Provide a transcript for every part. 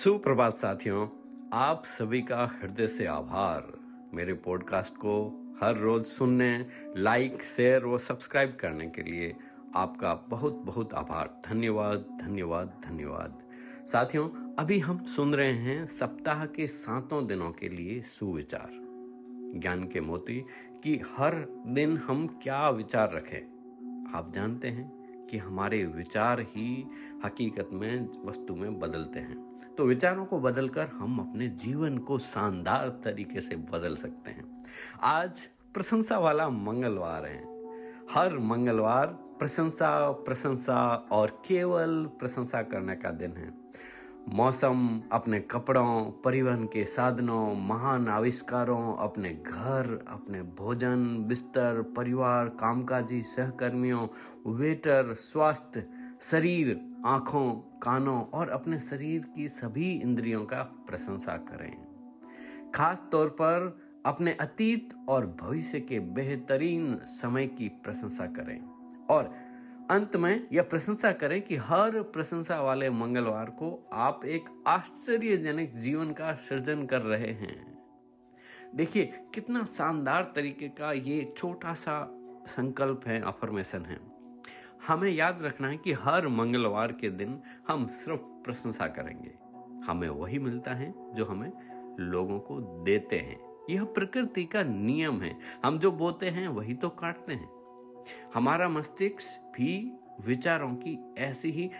सुप्रभात साथियों, आप सभी का हृदय से आभार। मेरे पॉडकास्ट को हर रोज सुनने लाइक शेयर व सब्सक्राइब करने के लिए आपका बहुत बहुत आभार। धन्यवाद धन्यवाद धन्यवाद। साथियों, अभी हम सुन रहे हैं सप्ताह के सातों दिनों के लिए सुविचार। ज्ञान के मोती कि हर दिन हम क्या विचार रखें। आप जानते हैं कि हमारे विचार ही हकीकत में, वस्तु में बदलते हैं। तो विचारों को बदलकर हम अपने जीवन को शानदार तरीके से बदल सकते हैं। आज प्रशंसा वाला मंगलवार है। हर मंगलवार प्रशंसा प्रशंसा और केवल प्रशंसा करने का दिन है। मौसम अपने कपड़ों, परिवहन के साधनों, महान आविष्कारों, अपने घर, अपने भोजन, बिस्तर, परिवार, कामकाजी, सहकर्मियों, वेटर, स्वास्थ्य शरीर, आँखों, कानों और अपने शरीर की सभी इंद्रियों का प्रशंसा करें। खास तौर पर अपने अतीत और भविष्य के बेहतरीन समय की प्रशंसा करें और अंत में यह प्रशंसा करें कि हर प्रशंसा वाले मंगलवार को आप एक आश्चर्यजनक जीवन का सृजन कर रहे हैं। देखिए, कितना शानदार तरीके का ये छोटा सा संकल्प है अफर्मेशन है। हमें याद रखना है कि हर मंगलवार के दिन हम सिर्फ़ प्रशंसा करेंगे। हमें वही मिलता है जो हमें लोगों को देते हैं। यह प्रकृति का नियम है। हम जो बोते हैं, वही तो काटते हैं। हमारा मस्तिष्क भी विचारों की ऐसी ही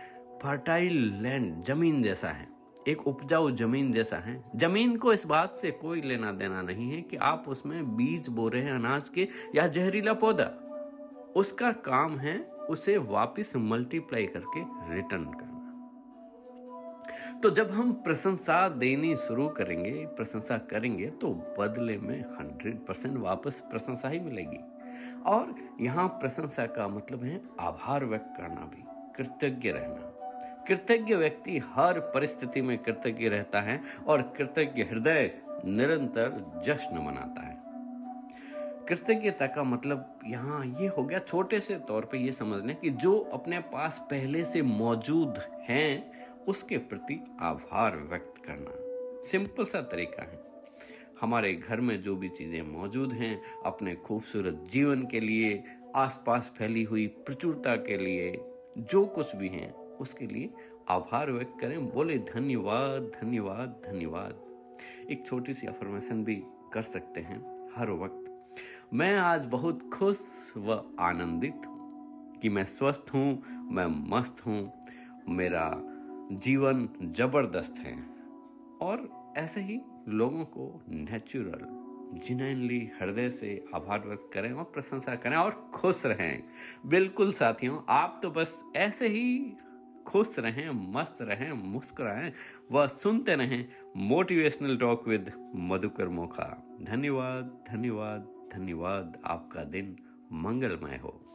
फर्टाइल लैंड ज़मीन जैसा है। एक उपजाऊ ज़मीन जैसा है। ज़मीन को इस बात से कोई लेना देना नहीं है कि आप उसमें बीज बो रहे हैं अनाज के या जहरीला पौधा। उसका काम है उसे वापस मल्टीप्लाई करके रिटर्न करना। तो जब हम प्रशंसा देनी शुरू करेंगे, प्रशंसा करेंगे तो बदले में हंड्रेड परसेंट वापस प्रशंसा ही मिलेगी। और यहाँ प्रशंसा का मतलब है आभार व्यक्त करना भी, कृतज्ञ रहना। कृतज्ञ व्यक्ति हर परिस्थिति में कृतज्ञ रहता है और कृतज्ञ हृदय निरंतर जश्न मनाता है। कृतज्ञता का मतलब यहाँ ये हो गया छोटे से तौर पे ये समझने कि जो अपने पास पहले से मौजूद हैं, उसके प्रति आभार व्यक्त करना। सिंपल सा तरीका है। हमारे घर में जो भी चीज़ें मौजूद हैं, अपने खूबसूरत जीवन के लिए, आसपास फैली हुई प्रचुरता के लिए, जो कुछ भी हैं, उसके लिए आभार व्यक्त करें। बोले, धन्यवाद धन्यवाद धन्यवाद। एक छोटी सी अफर्मेशन भी कर सकते हैं। हर वक्त मैं आज बहुत खुश व आनंदित हूँ कि मैं स्वस्थ हूँ, मैं मस्त हूँ, मेरा जीवन ज़बरदस्त है। और ऐसे ही लोगों को नेचुरल जिनली हृदय से आभार व्यक्त करें और प्रशंसा करें और खुश रहें। बिल्कुल साथियों, आप तो बस ऐसे ही खुश रहें, मस्त रहें, मुस्कुराएँ व सुनते रहें motivational talk with Madhukar Mokha. धन्यवाद धन्यवाद। धन्यवाद। आपका दिन मंगलमय हो।